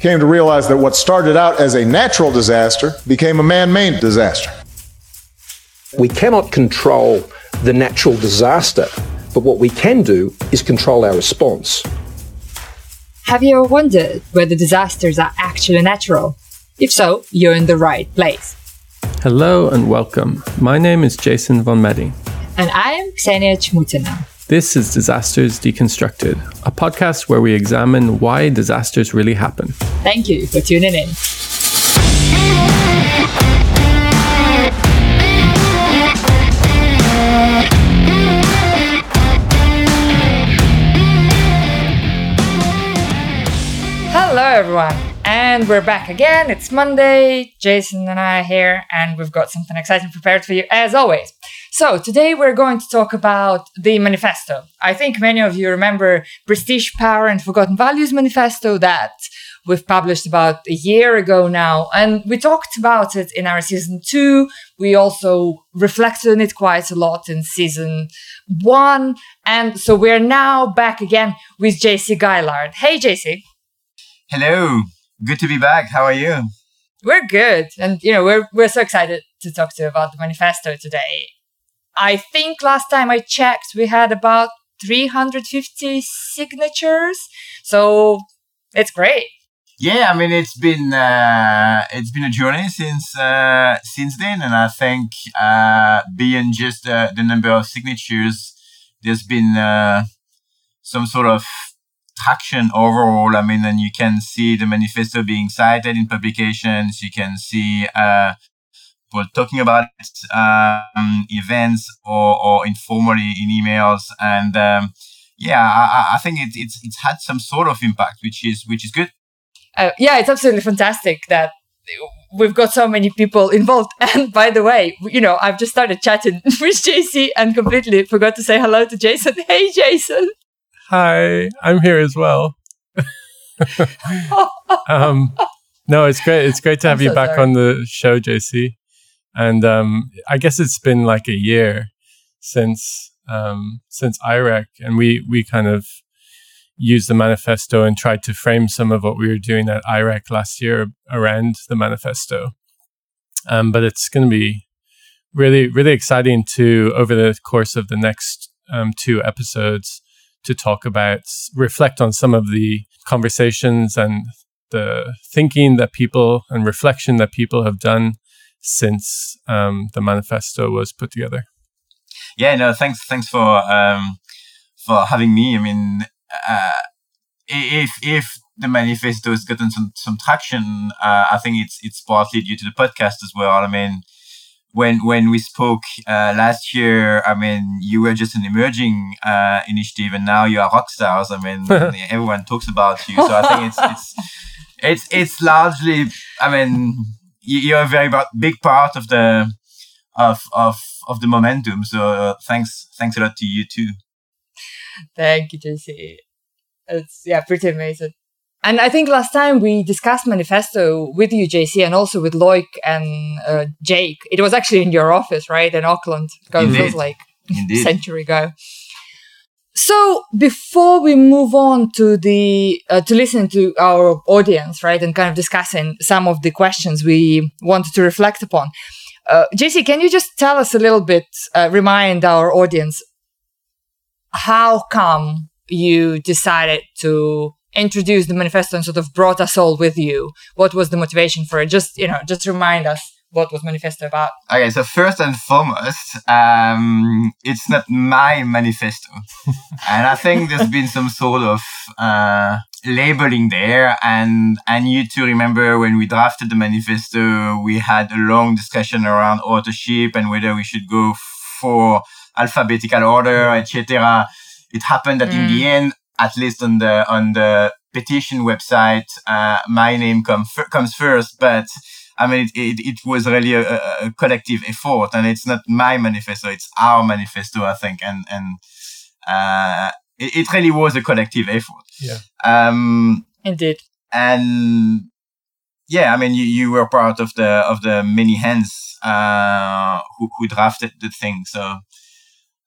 came to realize that what started out as a natural disaster became a man made disaster. We cannot control the natural disaster, but what we can do is control our response. Have you ever wondered whether disasters are actually natural? If so, you're in the right place. Hello and welcome. My name is Jason von Meding. And I am Ksenia Chmutina. This is Disasters Deconstructed, a podcast where we examine why disasters really happen. Thank you for tuning in. Hello, everyone, and we're back again. It's Monday. Jason and I are here, and we've got something exciting prepared for you, as always. So, today we're going to talk about the manifesto. I think many of you remember Prestige, Power, and Forgotten Values manifesto that we've published about a year ago now. And we talked about it in our season two. We also reflected on it quite a lot in season one. And so we're now back again with JC Gaillard. Hey, JC. Hello. Good to be back. How are you? We're good. And, you know, we're, we're so excited to talk to you about the manifesto today. I think last time I checked, we had about 350 signatures. So it's great. Yeah, I mean it's been uh, it's been a journey since uh, since then, and I think uh, beyond just uh, the number of signatures, there's been uh, some sort of traction overall. I mean, and you can see the manifesto being cited in publications. You can see uh, people talking about um, events or, or informally in emails, and um, yeah, I, I think it, it's it's had some sort of impact, which is which is good. Uh, yeah, it's absolutely fantastic that we've got so many people involved. And by the way, you know, I've just started chatting with JC and completely forgot to say hello to Jason. Hey, Jason. Hi, I'm here as well. um, no, it's great. It's great to have I'm you so back sorry. on the show, JC. And um, I guess it's been like a year since um, since IREC, and we we kind of used the manifesto and tried to frame some of what we were doing at IREC last year around the manifesto. Um, but it's going to be really really exciting to over the course of the next um, two episodes to talk about reflect on some of the conversations and the thinking that people and reflection that people have done since um, the manifesto was put together. Yeah, no, thanks, thanks for um, for having me. I mean, uh, if if the manifesto has gotten some some traction, uh, I think it's it's partly due to the podcast as well. I mean, when when we spoke uh, last year, I mean, you were just an emerging uh, initiative, and now you are rock stars. I mean, everyone talks about you, so I think it's it's it's it's largely. I mean, you're a very big part of the of of of the momentum. So uh, thanks thanks a lot to you too. Thank you, JC. It's yeah, pretty amazing. And I think last time we discussed manifesto with you, JC, and also with Loic and uh, Jake. It was actually in your office, right, in Auckland. It feels like a Indeed. century ago. So before we move on to the uh, to listen to our audience, right, and kind of discussing some of the questions we wanted to reflect upon, uh, JC, can you just tell us a little bit, uh, remind our audience, how come you decided to introduce the manifesto and sort of brought us all with you? What was the motivation for it? Just you know, just remind us what was manifesto about. Okay, so first and foremost, um, it's not my manifesto, and I think there's been some sort of uh, labeling there. And and you to remember when we drafted the manifesto, we had a long discussion around authorship and whether we should go for alphabetical order, etc. It happened that in the end, at least on the on the petition website, uh, my name come fir- comes first, but I mean, it, it, it was really a, a- a collective effort, and it's not my manifesto; it's our manifesto, I think, and and uh, it, it really was a collective effort. Yeah. Um, Indeed. and yeah, I mean, you, you were part of the of the many hands uh, who who drafted the thing. So,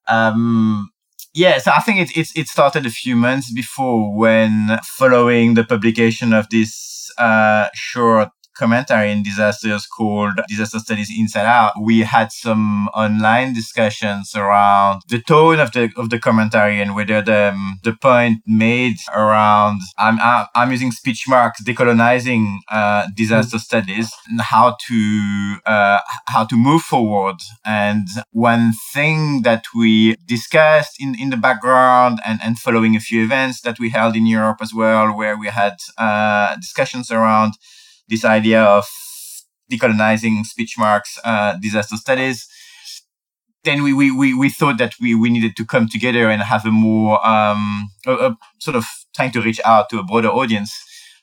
um, yeah, so I think it, it, it started a few months before when following the publication of this uh, short commentary in disasters called Disaster Studies Inside Out, we had some online discussions around the tone of the of the commentary and whether the um, the point made around I'm I'm using speech marks decolonizing uh, disaster mm. studies and how to uh, how to move forward. And one thing that we discussed in in the background and and following a few events that we held in Europe as well, where we had uh, discussions around this idea of decolonizing speech marks uh, disaster studies then we, we, we, we thought that we, we needed to come together and have a more um, a, a sort of trying to reach out to a broader audience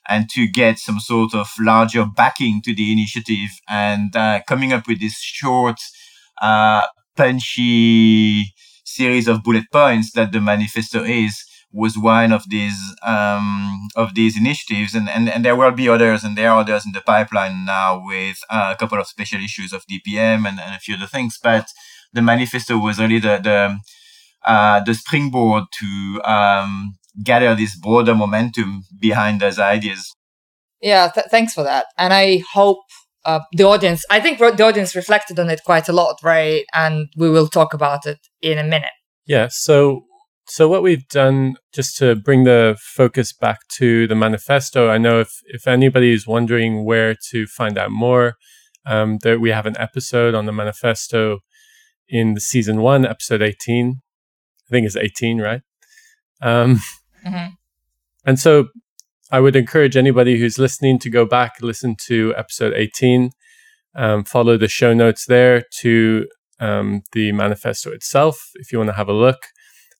and to get some sort of larger backing to the initiative. And uh, coming up with this short uh, punchy series of bullet points that the manifesto is was one of these um, of these initiatives, and, and and there will be others, and there are others in the pipeline now with uh, a couple of special issues of DPM and, and a few other things. But the manifesto was really the the uh, the springboard to um, gather this broader momentum behind those ideas. Yeah, th- thanks for that, and I hope uh, the audience. I think the audience reflected on it quite a lot, right? And we will talk about it in a minute. Yeah. So so what we've done, just to bring the focus back to the manifesto, I know if if anybody is wondering where to find out more, um, there we have an episode on the manifesto in the season one, episode eighteen. I think it's eighteen, right? Um, mm-hmm. And so I would encourage anybody who's listening to go back listen to episode eighteen. Um, follow the show notes there to um, the manifesto itself if you want to have a look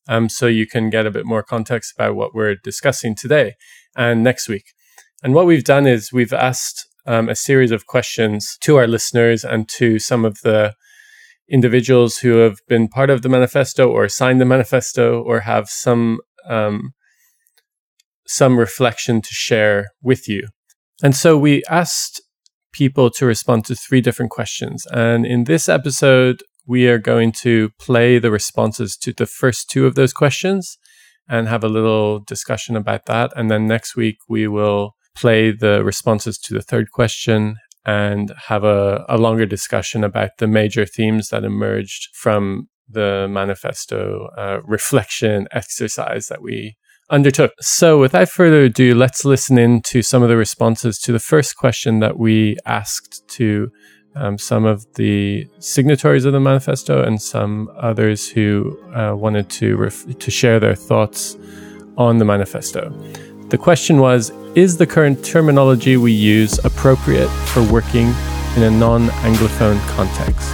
um, so you can get a bit more context about what we're discussing today and next week. And what we've done is we've asked um, a series of questions to our listeners and to some of the individuals who have been part of the manifesto or signed the manifesto or have some um, some reflection to share with you. And so we asked people to respond to three different questions. And in this episode, we are going to play the responses to the first two of those questions and have a little discussion about that. And then next week, we will play the responses to the third question and have a, a longer discussion about the major themes that emerged from the manifesto uh, reflection exercise that we undertook. So, without further ado, let's listen in to some of the responses to the first question that we asked to um, some of the signatories of the manifesto and some others who uh, wanted to ref- to share their thoughts on the manifesto. The question was: Is the current terminology we use appropriate for working in a non-anglophone context?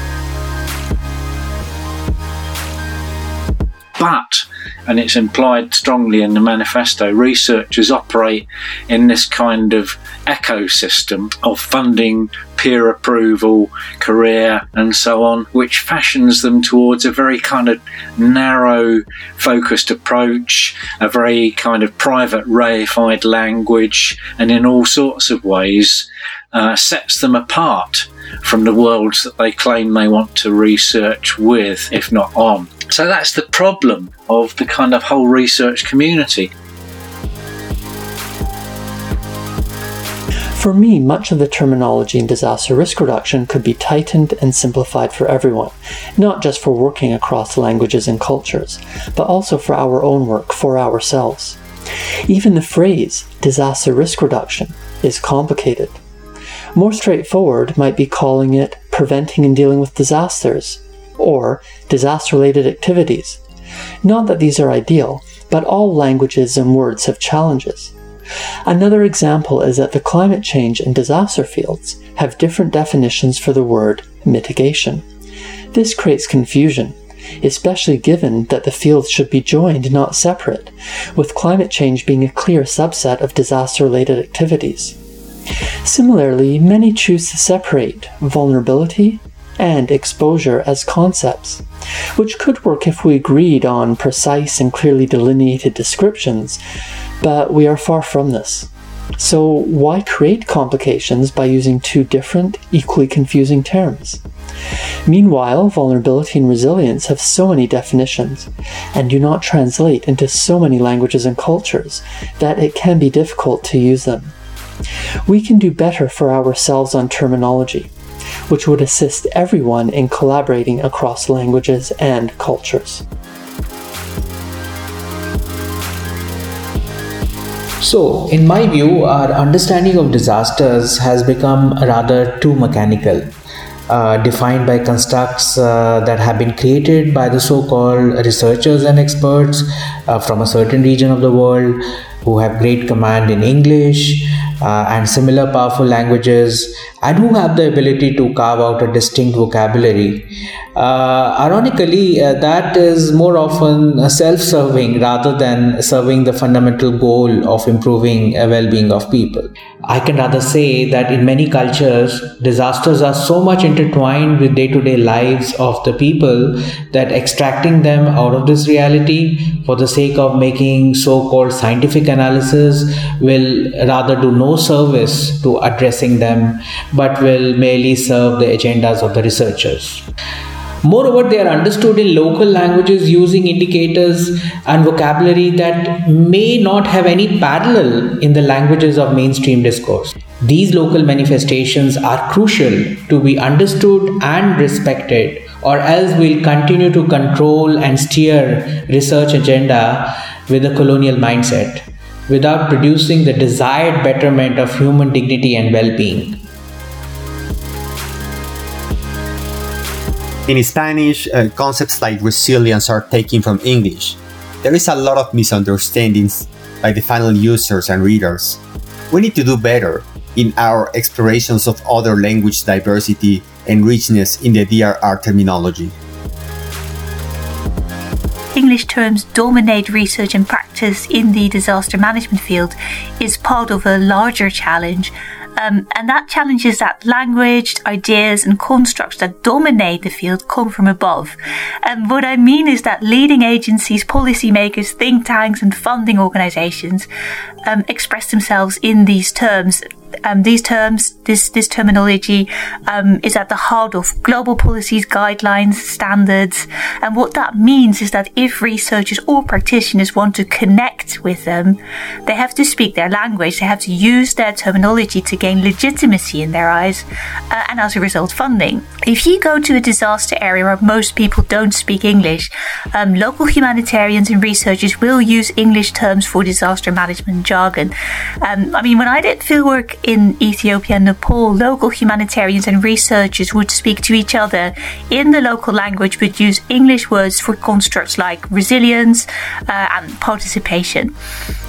But and it's implied strongly in the manifesto, researchers operate in this kind of ecosystem of funding, peer approval, career, and so on, which fashions them towards a very kind of narrow, focused approach, a very kind of private, reified language, and in all sorts of ways uh, sets them apart from the worlds that they claim they want to research with, if not on. So that's the problem of the kind of whole research community. For me, much of the terminology in disaster risk reduction could be tightened and simplified for everyone, not just for working across languages and cultures, but also for our own work, for ourselves. Even the phrase disaster risk reduction is complicated. More straightforward might be calling it preventing and dealing with disasters, or disaster related activities. Not that these are ideal, but all languages and words have challenges. Another example is that the climate change and disaster fields have different definitions for the word mitigation. This creates confusion, especially given that the fields should be joined, not separate, with climate change being a clear subset of disaster related activities. Similarly, many choose to separate vulnerability and exposure as concepts, which could work if we agreed on precise and clearly delineated descriptions, but we are far from this. So, why create complications by using two different, equally confusing terms? Meanwhile, vulnerability and resilience have so many definitions and do not translate into so many languages and cultures that it can be difficult to use them. We can do better for ourselves on terminology, which would assist everyone in collaborating across languages and cultures. So, in my view, our understanding of disasters has become rather too mechanical. Uh, defined by constructs uh, that have been created by the so called researchers and experts uh, from a certain region of the world who have great command in English uh, and similar powerful languages and who have the ability to carve out a distinct vocabulary. Uh, ironically, uh, that is more often self serving rather than serving the fundamental goal of improving the well being of people. I can rather say that in many cultures, disasters are so much intertwined with day to day lives of the people that extracting them out of this reality for the sake of making so called scientific analysis will rather do no service to addressing them but will merely serve the agendas of the researchers. Moreover, they are understood in local languages using indicators and vocabulary that may not have any parallel in the languages of mainstream discourse. These local manifestations are crucial to be understood and respected, or else we'll continue to control and steer research agenda with a colonial mindset without producing the desired betterment of human dignity and well-being. In Spanish, uh, concepts like resilience are taken from English. There is a lot of misunderstandings by the final users and readers. We need to do better in our explorations of other language diversity and richness in the DRR terminology. English terms dominate research and practice in the disaster management field is part of a larger challenge um, and that challenge is that language, ideas, and constructs that dominate the field come from above. And what I mean is that leading agencies, policymakers, think tanks, and funding organizations um, express themselves in these terms um, these terms, this this terminology, um, is at the heart of global policies, guidelines, standards, and what that means is that if researchers or practitioners want to connect with them, they have to speak their language. They have to use their terminology to gain legitimacy in their eyes, uh, and as a result, funding. If you go to a disaster area where most people don't speak English, um, local humanitarians and researchers will use English terms for disaster management jargon. Um, I mean, when I did fieldwork in Ethiopia and Nepal, local humanitarians and researchers would speak to each other in the local language but use English words for constructs like resilience uh, and participation.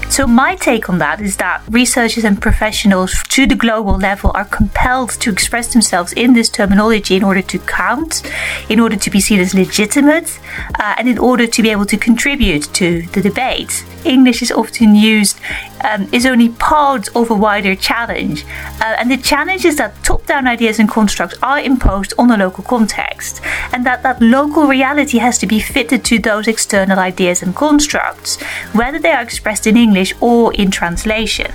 So, my take on that is that researchers and professionals to the global level are compelled to express themselves in this terminology in order to count, in order to be seen as legitimate, uh, and in order to be able to contribute to the debate. English is often used um, is only part of a wider challenge. Uh, and the challenge is that top down ideas and constructs are imposed on a local context, and that that local reality has to be fitted to those external ideas and constructs, whether they are expressed in English or in translation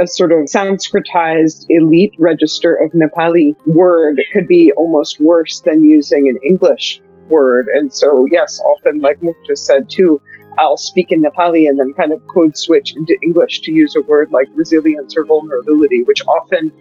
a sort of Sanskritized elite register of Nepali word could be almost worse than using an English word. And so, yes, often, like Muk just said too, I'll speak in Nepali and then kind of code switch into English to use a word like resilience or vulnerability, which often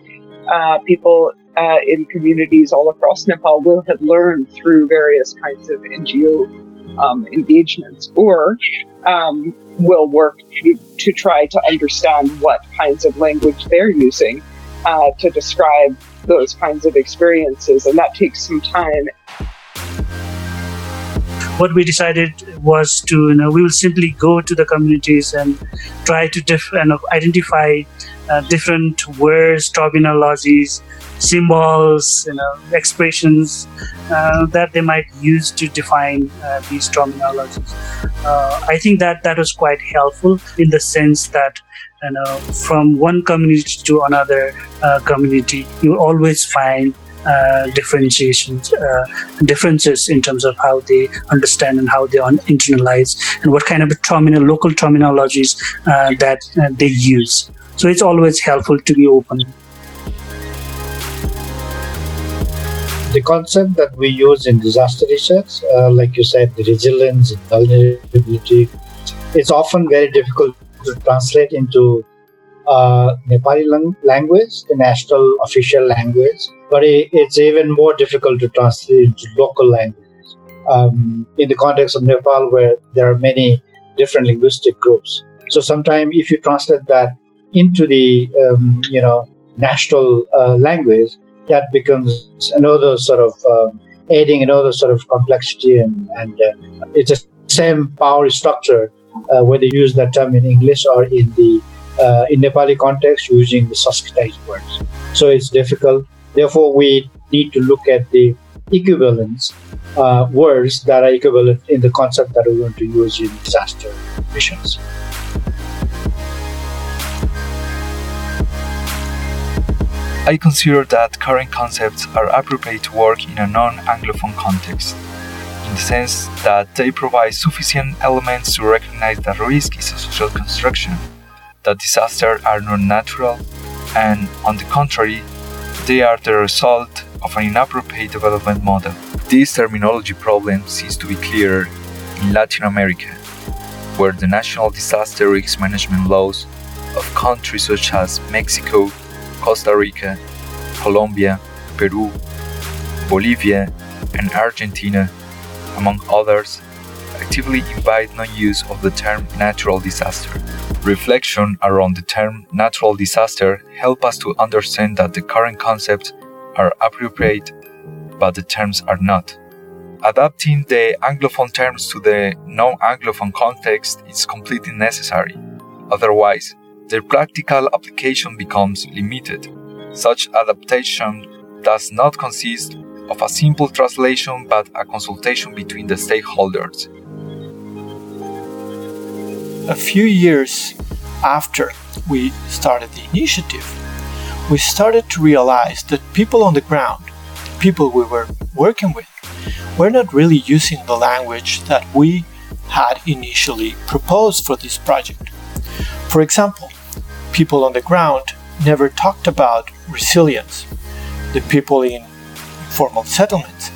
uh, people uh, in communities all across Nepal will have learned through various kinds of NGO um, engagements or um, will work to, to, try to understand what kinds of language they're using uh, to describe those kinds of experiences. And that takes some time what we decided was to you know we will simply go to the communities and try to dif- you know, identify uh, different words terminologies symbols you know expressions uh, that they might use to define uh, these terminologies. Uh, i think that that was quite helpful in the sense that you know from one community to another uh, community you always find uh, differentiations, uh, differences in terms of how they understand and how they internalize, and what kind of terminal, local terminologies uh, that uh, they use. So it's always helpful to be open. The concept that we use in disaster research, uh, like you said, the resilience and vulnerability, it's often very difficult to translate into uh, Nepali lang- language, the national official language, but it, it's even more difficult to translate into local language. Um, in the context of Nepal, where there are many different linguistic groups, so sometimes if you translate that into the um, you know national uh, language, that becomes another sort of um, adding another sort of complexity, and, and uh, it's the same power structure uh, whether you use that term in English or in the uh, in Nepali context using the Sanskritized words. So it's difficult. Therefore, we need to look at the equivalents uh, words that are equivalent in the concept that we're going to use in disaster missions. I consider that current concepts are appropriate to work in a non Anglophone context, in the sense that they provide sufficient elements to recognize that risk is a social construction, that disasters are not natural, and, on the contrary, they are the result of an inappropriate development model. This terminology problem seems to be clearer in Latin America, where the national disaster risk management laws of countries such as Mexico, Costa Rica, Colombia, Peru, Bolivia, and Argentina, among others, actively invite non use of the term natural disaster. Reflection around the term natural disaster help us to understand that the current concepts are appropriate, but the terms are not. Adapting the Anglophone terms to the non Anglophone context is completely necessary. Otherwise, their practical application becomes limited. Such adaptation does not consist of a simple translation but a consultation between the stakeholders. A few years after we started the initiative, we started to realize that people on the ground, the people we were working with, were not really using the language that we had initially proposed for this project. For example, people on the ground never talked about resilience. The people in informal settlements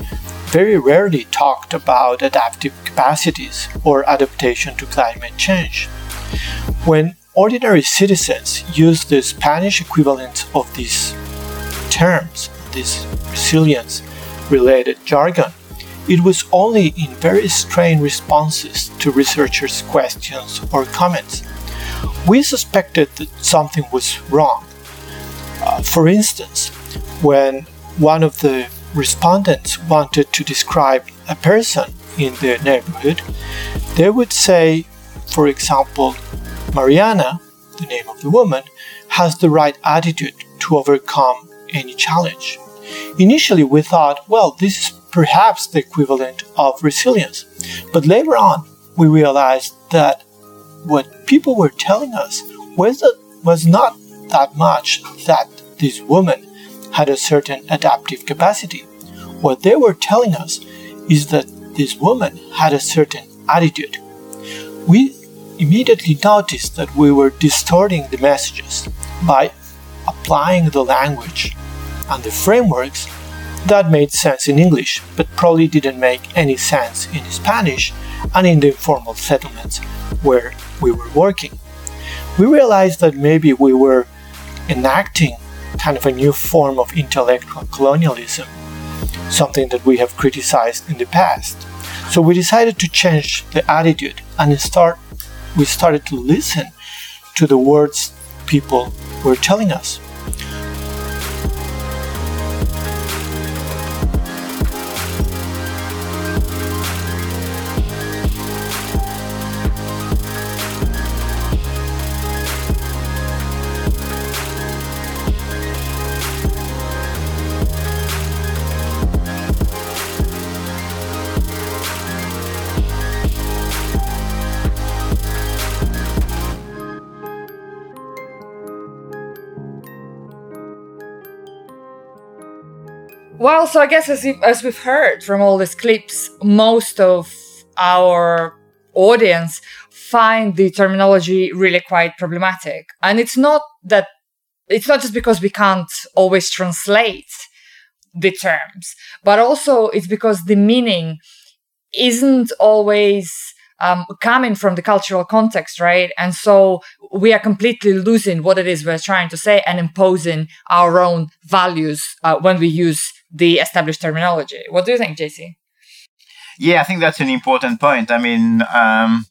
very rarely talked about adaptive capacities or adaptation to climate change. When ordinary citizens use the Spanish equivalent of these terms, this resilience related jargon, it was only in very strained responses to researchers' questions or comments we suspected that something was wrong. Uh, for instance, when one of the respondents wanted to describe a person in their neighborhood, they would say, for example, Mariana, the name of the woman, has the right attitude to overcome any challenge. Initially, we thought, well, this is perhaps the equivalent of resilience. But later on, we realized that what people were telling us was, that, was not that much that this woman had a certain adaptive capacity. What they were telling us is that this woman had a certain attitude. We immediately noticed that we were distorting the messages by applying the language and the frameworks that made sense in English, but probably didn't make any sense in Spanish and in the informal settlements where we were working. We realized that maybe we were enacting kind of a new form of intellectual colonialism, something that we have criticized in the past. So we decided to change the attitude and start we started to listen to the words people were telling us. Well, so I guess as, as we've heard from all these clips, most of our audience find the terminology really quite problematic. And it's not that, it's not just because we can't always translate the terms, but also it's because the meaning isn't always um, coming from the cultural context, right? And so we are completely losing what it is we're trying to say and imposing our own values uh, when we use the established terminology. What do you think, JC? Yeah, I think that's an important point. I mean, um,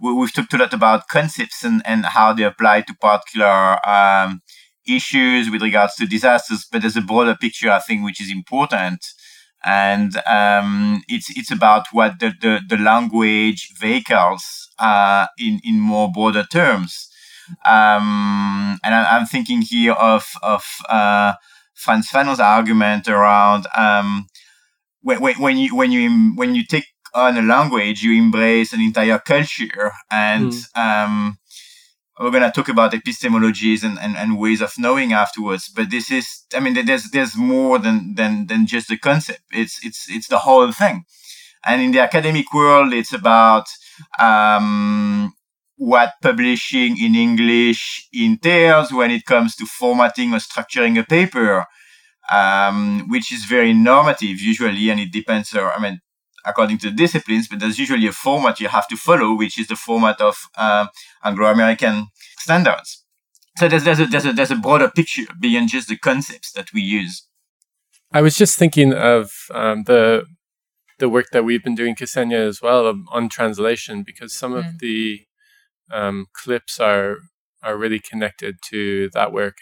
we, have talked a lot about concepts and, and how they apply to particular um, issues with regards to disasters, but there's a broader picture, I think, which is important. And um, it's it's about what the, the, the language vehicles uh, in, in more broader terms. Um, and I, am thinking here of, of uh, Frantz Fanon's argument around um, when, when, when you when you when you take on a language, you embrace an entire culture. And mm. um, we're going to talk about epistemologies and, and, and ways of knowing afterwards. But this is, I mean, there's there's more than than than just the concept. It's it's it's the whole thing. And in the academic world, it's about um, what publishing in English entails when it comes to formatting or structuring a paper, um, which is very normative usually, and it depends. Or I mean, according to the disciplines, but there's usually a format you have to follow, which is the format of uh, Anglo-American standards. So there's, there's, a, there's, a, there's a broader picture beyond just the concepts that we use. I was just thinking of um, the the work that we've been doing, Ksenia, as well, on translation, because some mm. of the um, clips are are really connected to that work.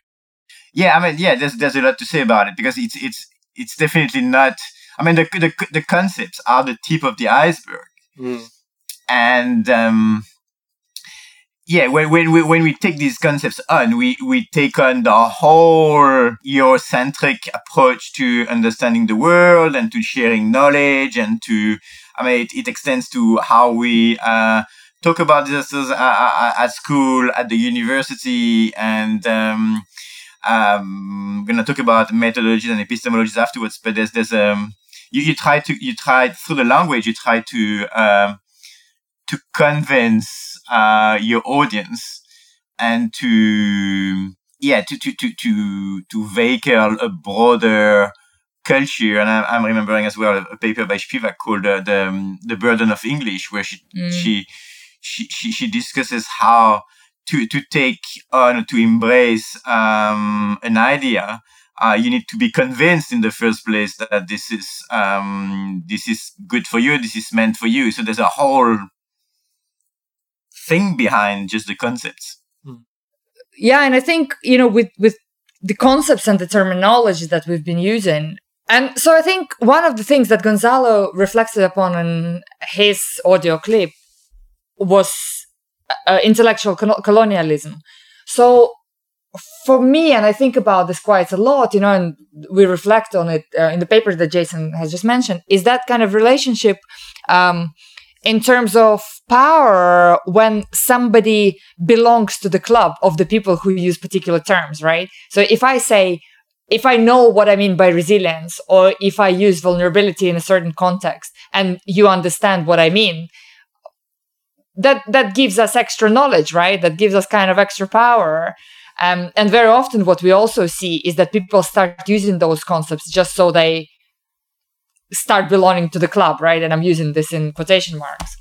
Yeah, I mean, yeah, there's there's a lot to say about it because it's it's it's definitely not I mean, the, the, the concepts are the tip of the iceberg. Mm. And, um, yeah, when, when we, when we take these concepts on, we, we take on the whole Eurocentric approach to understanding the world and to sharing knowledge and to, I mean, it, it extends to how we, uh, talk about disasters at, at, school, at the university, and, um, um, I'm gonna talk about methodologies and epistemologies afterwards, but there's, there's, um, you, you try to you try through the language you try to um, to convince uh, your audience and to yeah to to to to to vehicle a broader culture and I, am remembering as well a paper by Spivak called uh, the um, the burden of English where she mm. she she she she discusses how to to take on to embrace um, an idea uh, you need to be convinced in the first place that this is um, this is good for you, this is meant for you. So there's a whole thing behind just the concepts. Hmm. Yeah, and I think you know with with the concepts and the terminology that we've been using. And so I think one of the things that Gonzalo reflected upon in his audio clip was uh, intellectual colonialism. So for me, and I think about this quite a lot, you know, and we reflect on it uh, in the paper that Jason has just mentioned, is that kind of relationship um, in terms of power when somebody belongs to the club of the people who use particular terms, right? So if I say, if I know what I mean by resilience, or if I use vulnerability in a certain context, and you understand what I mean, that that gives us extra knowledge, right? That gives us kind of extra power. Um, and very often, what we also see is that people start using those concepts just so they start belonging to the club, right? And I'm using this in quotation marks.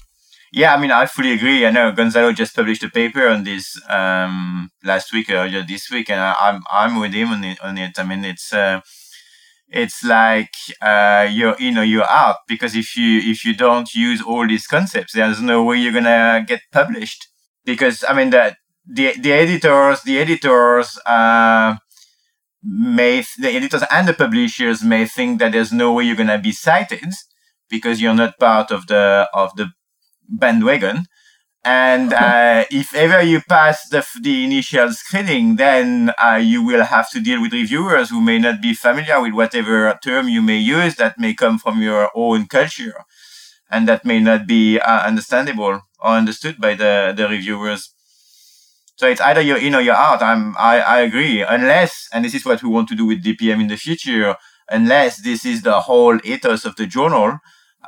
Yeah, I mean, I fully agree. I know Gonzalo just published a paper on this um, last week, earlier this week, and I, am I'm, I'm with him on it. On it. I mean, it's uh, it's like uh, you're in or you're out because if you if you don't use all these concepts, there's no way you're gonna get published. Because I mean that the the editors the editors uh, may the editors and the publishers may think that there's no way you're gonna be cited because you're not part of the of the bandwagon. And uh, if ever you pass the, the initial screening, then uh, you will have to deal with reviewers who may not be familiar with whatever term you may use that may come from your own culture and that may not be uh, understandable or understood by the, the reviewers. So it's either you're in or you're out. I'm, I, I agree. Unless, and this is what we want to do with DPM in the future, unless this is the whole ethos of the journal,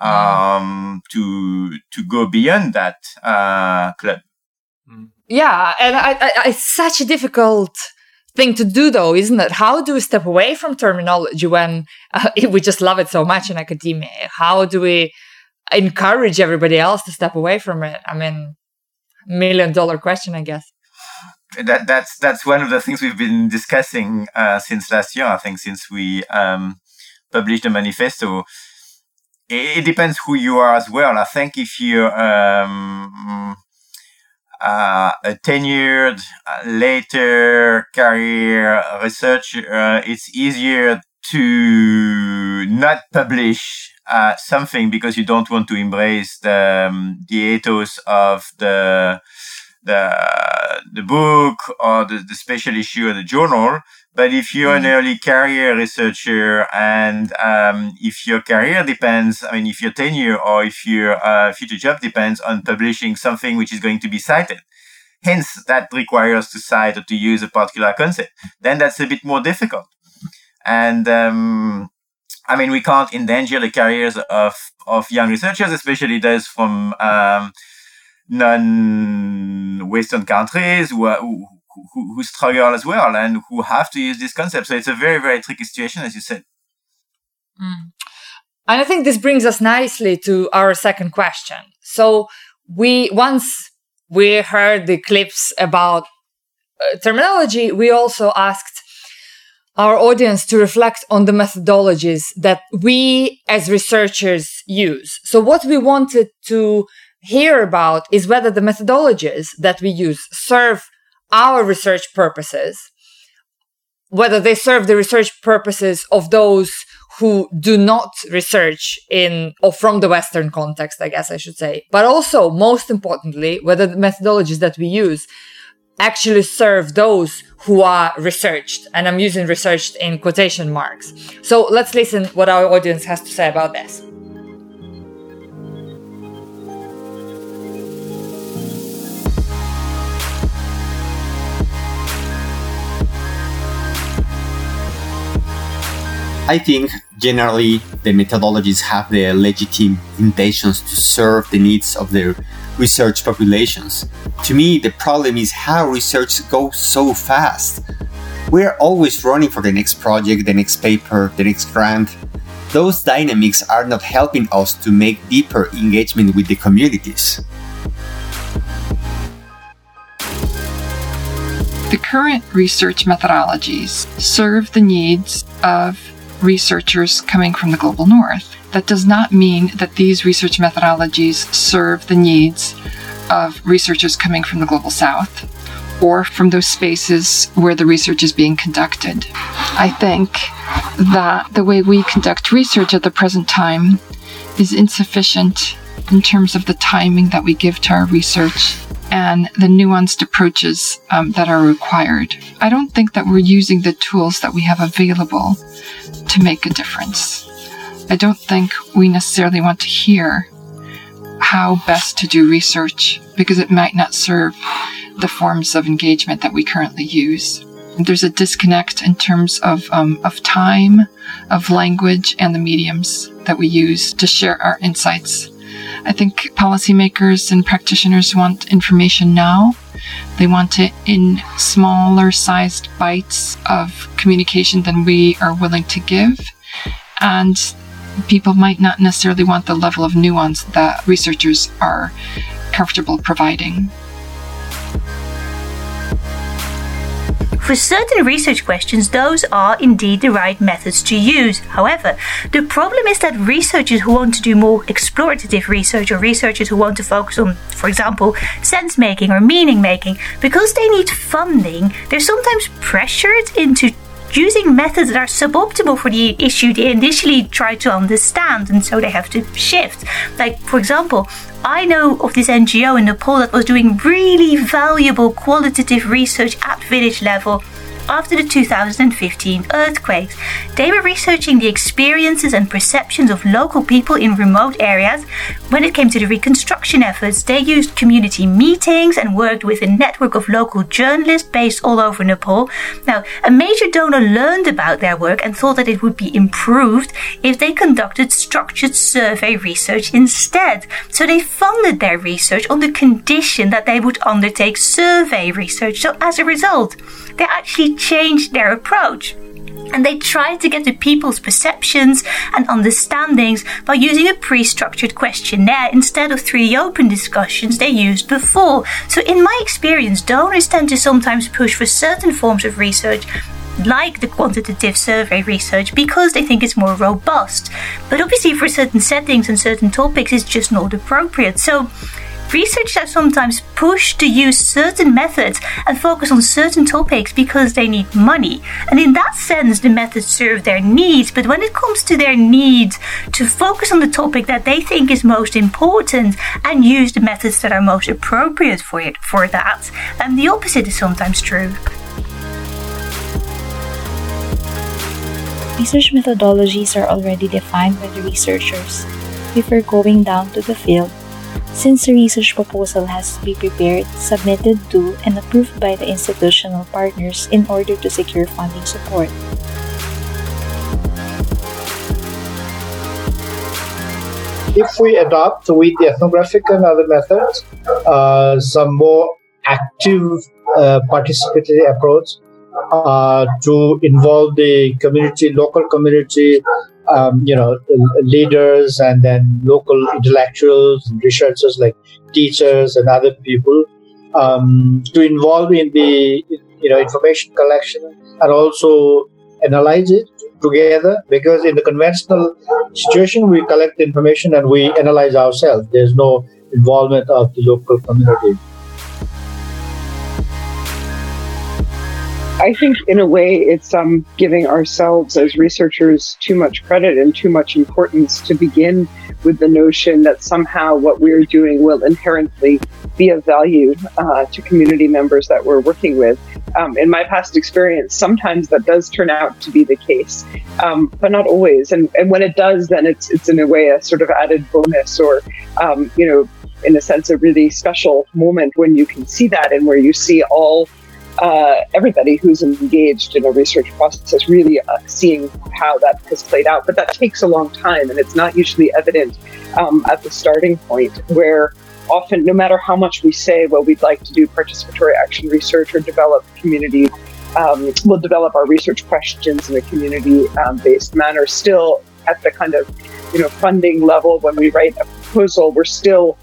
um, to, to go beyond that, uh, club. Yeah. And I, I, it's such a difficult thing to do though isn't it? How do we step away from terminology when uh, we just love it so much in academia? How do we encourage everybody else to step away from it? I mean million dollar question i guess. That that's that's one of the things we've been discussing uh, since last year i think since we um, published the manifesto it, depends who you are as well i think if you're um, uh, a tenured uh, later career researcher, uh, it's easier to not publish uh, something because you don't want to embrace the, um, the ethos of the the the book or the, the special issue of the journal. But if you're an mm-hmm. early career researcher and um, if your career depends, I mean, if your tenure or if your uh, future job depends on publishing something which is going to be cited, hence that requires to cite or to use a particular concept, then that's a bit more difficult. And um, I mean, we can't endanger the careers of, of young researchers, especially those from um, non-Western countries who, are, who, who, struggle as well and who have to use this concept. So it's a very, very tricky situation, as you said. Mm. And I think this brings us nicely to our second question. So we once we heard the clips about uh, terminology, we also asked our audience to reflect on the methodologies that we as researchers use. So what we wanted to hear about is whether the methodologies that we use serve our research purposes, whether they serve the research purposes of those who do not research in or from the Western context, I guess I should say. But also, most importantly, whether the methodologies that we use actually serve those who are researched. And I'm using researched in quotation marks. So let's listen what our audience has to say about this. I think generally the methodologies have the legitimate intentions to serve the needs of their research populations. To me, the problem is how research goes so fast. We're always running for the next project, the next paper, the next grant. Those dynamics are not helping us to make deeper engagement with the communities. The current research methodologies serve the needs of researchers coming from the global north. That does not mean that these research methodologies serve the needs of researchers coming from the global south or from those spaces where the research is being conducted. I think that the way we conduct research at the present time is insufficient in terms of the timing that we give to our research and the nuanced approaches um, that are required. I don't think that we're using the tools that we have available to make a difference. I don't think we necessarily want to hear how best to do research because it might not serve the forms of engagement that we currently use. There's a disconnect in terms of, um, of time, of language, and the mediums that we use to share our insights. I think policymakers and practitioners want information now. They want it in smaller sized bites of communication than we are willing to give. And people might not necessarily want the level of nuance that researchers are comfortable providing. For certain research questions, those are indeed the right methods to use. However, the problem is that researchers who want to do more explorative research or researchers who want to focus on, for example, sense making or meaning making, because they need funding, they're sometimes pressured into using methods that are suboptimal for the issue they initially try to understand, and so they have to shift. Like, for example, I know of this NGO in Nepal that was doing really valuable qualitative research at village level after the 2015 earthquakes. They were researching the experiences and perceptions of local people in remote areas. When it came to the reconstruction efforts, they used community meetings and worked with a network of local journalists based all over Nepal. Now, a major donor learned about their work and thought that it would be improved if they conducted structured survey research instead. So they funded their research on the condition that they would undertake survey research. So as a result, they actually changed their approach and they tried to get to people's perceptions and understandings by using a pre-structured questionnaire instead of three open discussions they used before. So in my experience, donors tend to sometimes push for certain forms of research like the quantitative survey research because they think it's more robust. But obviously for certain settings and certain topics it's just not appropriate. So Researchers are sometimes pushed to use certain methods and focus on certain topics because they need money. And in that sense, the methods serve their needs. But when it comes to their needs to focus on the topic that they think is most important and use the methods that are most appropriate for it for that, and the opposite is sometimes true. Research methodologies are already defined by the researchers before going down to the field since the research proposal has to be prepared, submitted to, and approved by the institutional partners in order to secure funding support. If we adopt with the ethnographic and other methods uh, some more active uh, participatory approach uh, to involve the community, local community, um, you know, leaders and then local intellectuals and researchers like teachers and other people um, to involve in the, you know, information collection and also analyze it together. Because in the conventional situation we collect information and we analyze ourselves. There's no involvement of the local community I think in a way it's um, giving ourselves as researchers too much credit and too much importance to begin with the notion that somehow what we're doing will inherently be of value uh, to community members that we're working with. Um, in my past experience, sometimes that does turn out to be the case, um, but not always. And, and when it does, then it's it's in a way a sort of added bonus, or um, you know, in a sense, a really special moment when you can see that and where you see all uh, everybody who's engaged in a research process really uh, seeing how that has played out. But that takes a long time, and it's not usually evident um, at the starting point where often, no matter how much we say, well, we'd like to do participatory action research or develop community, um, we'll develop our research questions in a community um, based manner, still at the kind of you know funding level when we write a proposal, we're still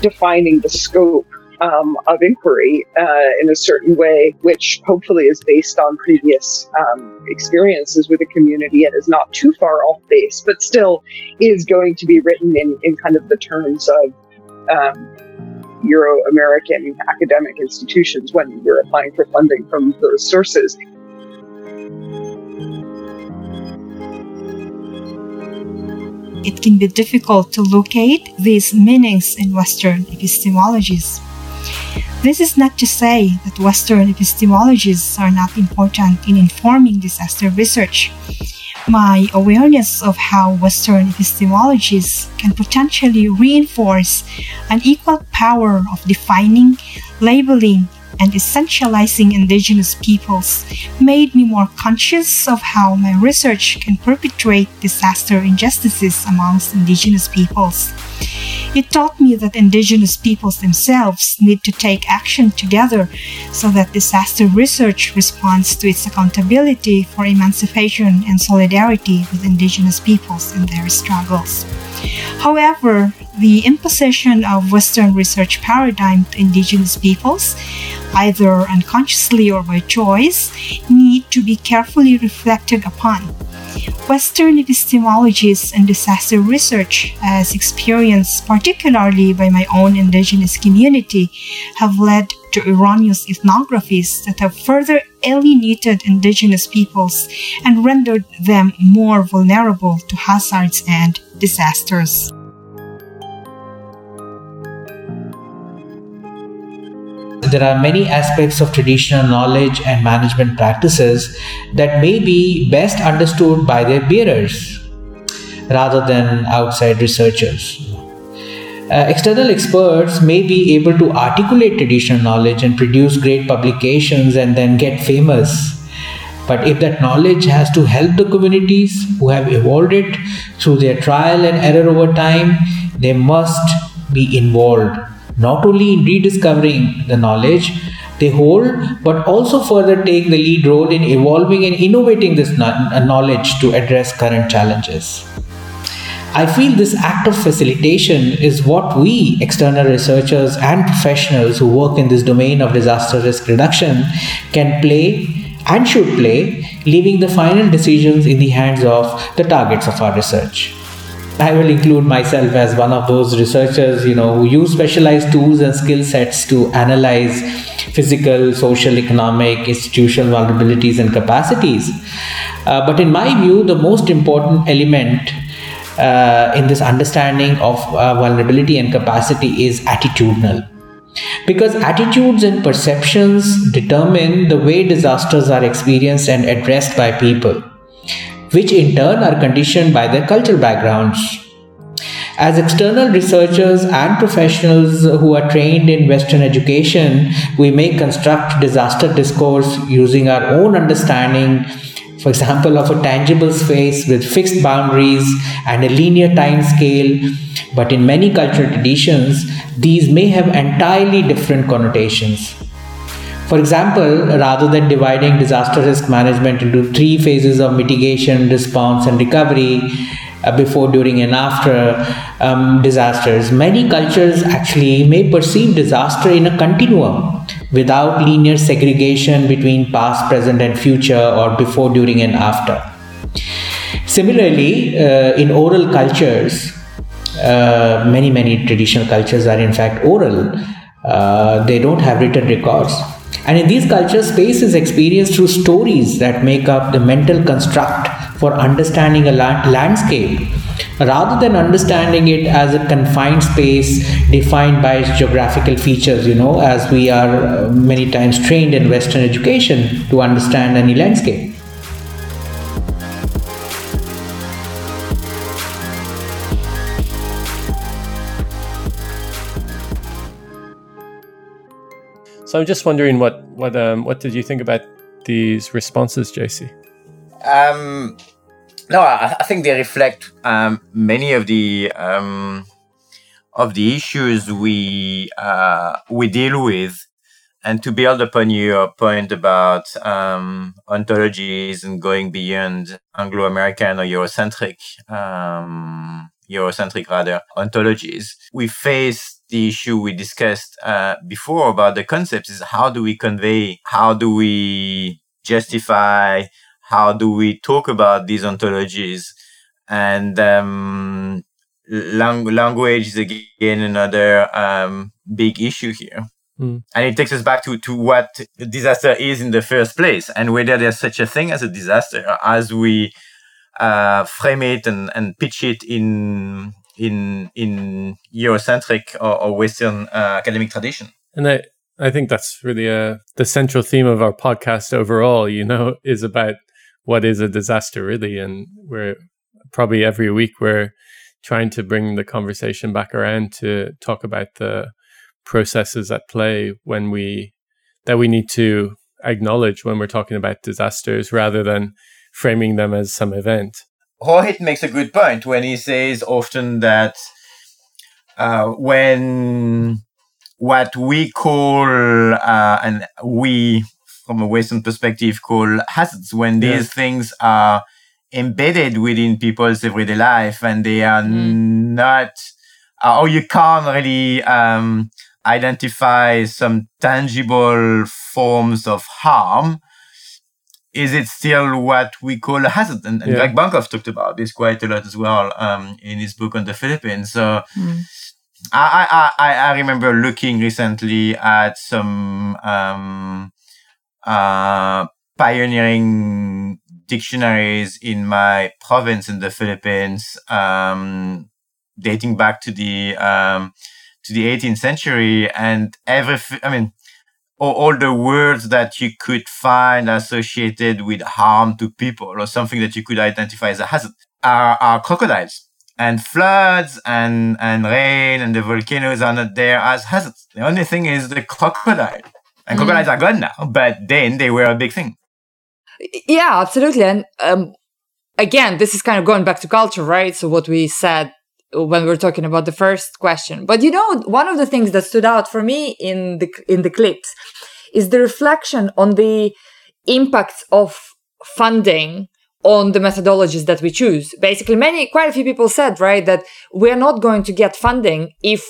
defining the scope um, of inquiry uh, in a certain way, which hopefully is based on previous um, experiences with the community and is not too far off base, but still is going to be written in, in kind of the terms of um, Euro American academic institutions when we're applying for funding from those sources. It can be difficult to locate these meanings in Western epistemologies. This is not to say that Western epistemologies are not important in informing disaster research. My awareness of how Western epistemologies can potentially reinforce an equal power of defining, labeling, and essentializing indigenous peoples made me more conscious of how my research can perpetuate disaster injustices amongst indigenous peoples. It taught me that indigenous peoples themselves need to take action together so that disaster research responds to its accountability for emancipation and solidarity with indigenous peoples in their struggles. However, the imposition of Western research paradigm to indigenous peoples, either unconsciously or by choice, need to be carefully reflected upon. Western epistemologies and disaster research, as experienced particularly by my own indigenous community, have led to erroneous ethnographies that have further alienated indigenous peoples and rendered them more vulnerable to hazards and disasters. There are many aspects of traditional knowledge and management practices that may be best understood by their bearers rather than outside researchers. Uh, external experts may be able to articulate traditional knowledge and produce great publications and then get famous. But if that knowledge has to help the communities who have evolved it through their trial and error over time, they must be involved not only in rediscovering the knowledge, they hold, but also further take the lead role in evolving and innovating this knowledge to address current challenges. I feel this act of facilitation is what we, external researchers and professionals who work in this domain of disaster risk reduction, can play and should play, leaving the final decisions in the hands of the targets of our research. I will include myself as one of those researchers, you know, who use specialized tools and skill sets to analyze physical, social, economic, institutional vulnerabilities and capacities. Uh, but in my view, the most important element uh, in this understanding of uh, vulnerability and capacity is attitudinal. Because attitudes and perceptions determine the way disasters are experienced and addressed by people which in turn are conditioned by their cultural backgrounds. As external researchers and professionals who are trained in Western education, we may construct disaster discourse using our own understanding, for example, of a tangible space with fixed boundaries and a linear time scale. But in many cultural traditions, these may have entirely different connotations. For example, rather than dividing disaster risk management into three phases of mitigation, response, and recovery, uh, before, during, and after um, disasters, many cultures actually may perceive disaster in a continuum without linear segregation between past, present, and future, or before, during, and after. Similarly, uh, in oral cultures, uh, many, many traditional cultures are in fact oral. Uh, they don't have written records. And in these cultures, space is experienced through stories that make up the mental construct for understanding a landscape rather than understanding it as a confined space defined by its geographical features, you know, as we are uh, many times trained in Western education to understand any landscape. So I'm just wondering what what um what did you think about these responses, JC? Um, no, I, I think they reflect um, many of the um, of the issues we uh, we deal with, and to build upon your point about um, ontologies and going beyond Anglo-American or Eurocentric, um, Eurocentric rather ontologies, we face the issue we discussed uh, before about the concepts is how do we convey, how do we justify, how do we talk about these ontologies, and um, lang- language is again another um, big issue here. Mm. And it takes us back to, to what disaster is in the first place and whether there's such a thing as a disaster as we uh, frame it and, and pitch it in in in Eurocentric or, or Western uh, academic tradition. And I I think that's really uh, the central theme of our podcast overall. You know, is about what is a disaster really, and we're probably every week we're trying to bring the conversation back around to talk about the processes at play when we that we need to acknowledge when we're talking about disasters rather than framing them as some event. Rohit makes a good point when he says often that uh, when what we call uh, and we from a Western perspective call hazards, when these things are embedded within people's everyday life and they are mm. not, uh, or you can't really um, identify some tangible forms of harm is it still what we call a hazard? And, and yeah. Greg Bankoff talked about this quite a lot as well um, in his book on the Philippines. So mm. I, I, I remember looking recently at some um, uh, pioneering dictionaries in my province in the Philippines, um, dating back to the um, to the 18th century, and every I mean or all the words that you could find associated with harm to people or something that you could identify as a hazard are, are crocodiles. And floods and, and rain and the volcanoes are not there as hazards. The only thing is the crocodile. And mm. crocodiles are gone now, but then they were a big thing. Yeah, absolutely. And um, again, this is kind of going back to culture, right? So what we said when we are talking about the first question. But you know, one of the things that stood out for me in the in the clips is the reflection on the impacts of funding on the methodologies that we choose. Basically, many, quite a few people said, right, that we're not going to get funding if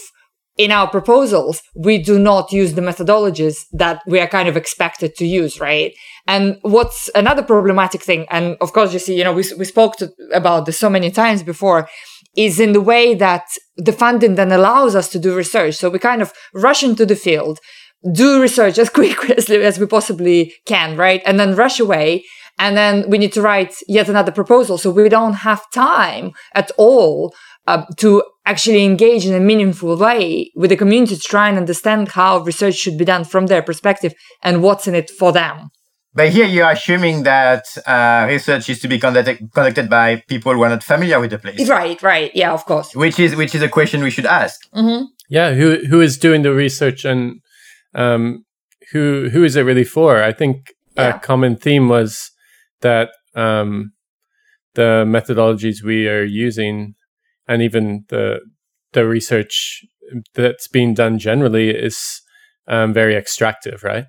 in our proposals, we do not use the methodologies that we are kind of expected to use, right? And what's another problematic thing, and of course, you see, you know, we, we spoke to, about this so many times before, is in the way that the funding then allows us to do research. So we kind of rush into the field, do research as quickly as, we possibly can, right? And then rush away. And then we need to write yet another proposal. So we don't have time at all uh, to actually engage in a meaningful way with the community to try and understand how research should be done from their perspective and what's in it for them. But here you're assuming that uh, research is to be conducted, conducted by people who are not familiar with the place. Right, right. Yeah, of course. Which is which is a question we should ask. Mm-hmm. Yeah, who who is doing the research and um, who who is it really for? I think yeah. a common theme was that um, the methodologies we are using and even the the research that's being done generally is um, very extractive, right?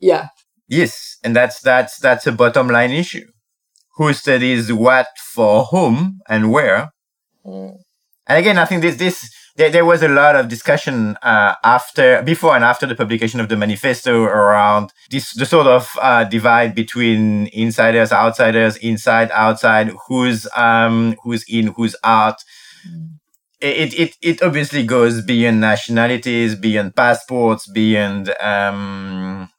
Yeah. Yes, and that's that's that's a bottom line issue. Who studies what for whom and where? Mm. And again, I think this this there, there was a lot of discussion uh, after, before and after the publication of the manifesto around this the sort of uh, divide between insiders, outsiders, inside, outside, who's um who's in, who's out. Mm. It, it it obviously goes beyond nationalities, beyond passports, beyond um,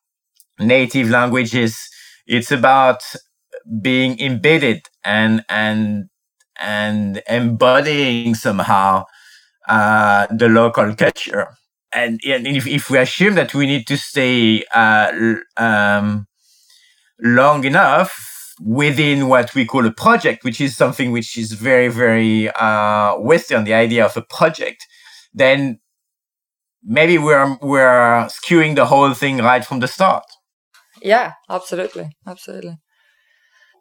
native languages. It's about being embedded and and and embodying somehow uh, the local culture. And, and if, if we assume that we need to stay uh, um, long enough within what we call a project, which is something which is very, very uh, Western, the idea of a project, then maybe we're we're skewing the whole thing right from the start. Yeah, absolutely, absolutely.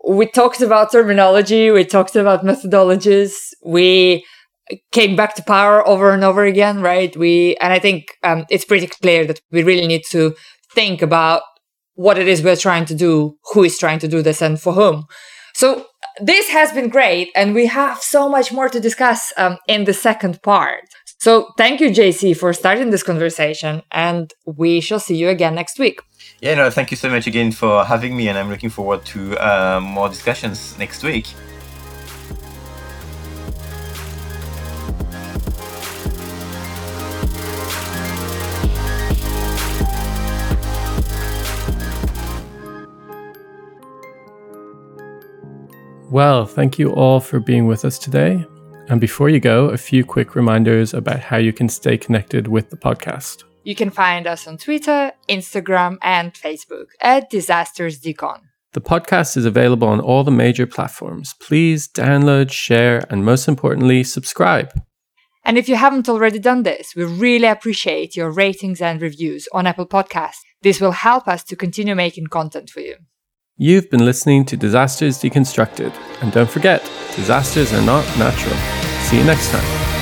We talked about terminology. We talked about methodologies. We came back to power over and over again, right? We and I think um, it's pretty clear that we really need to think about what it is we're trying to do, who is trying to do this, and for whom. So this has been great, and we have so much more to discuss um, in the second part. So thank you, JC, for starting this conversation, and we shall see you again next week. Yeah, no, thank you so much again for having me, and I'm looking forward to uh, more discussions next week. Well, thank you all for being with us today. And before you go, a few quick reminders about how you can stay connected with the podcast. You can find us on Twitter, Instagram, and Facebook at Disasters Decon. The podcast is available on all the major platforms. Please download, share, and most importantly, subscribe. And if you haven't already done this, we really appreciate your ratings and reviews on Apple Podcasts. This will help us to continue making content for you. You've been listening to Disasters Deconstructed, and don't forget, disasters are not natural. See you next time.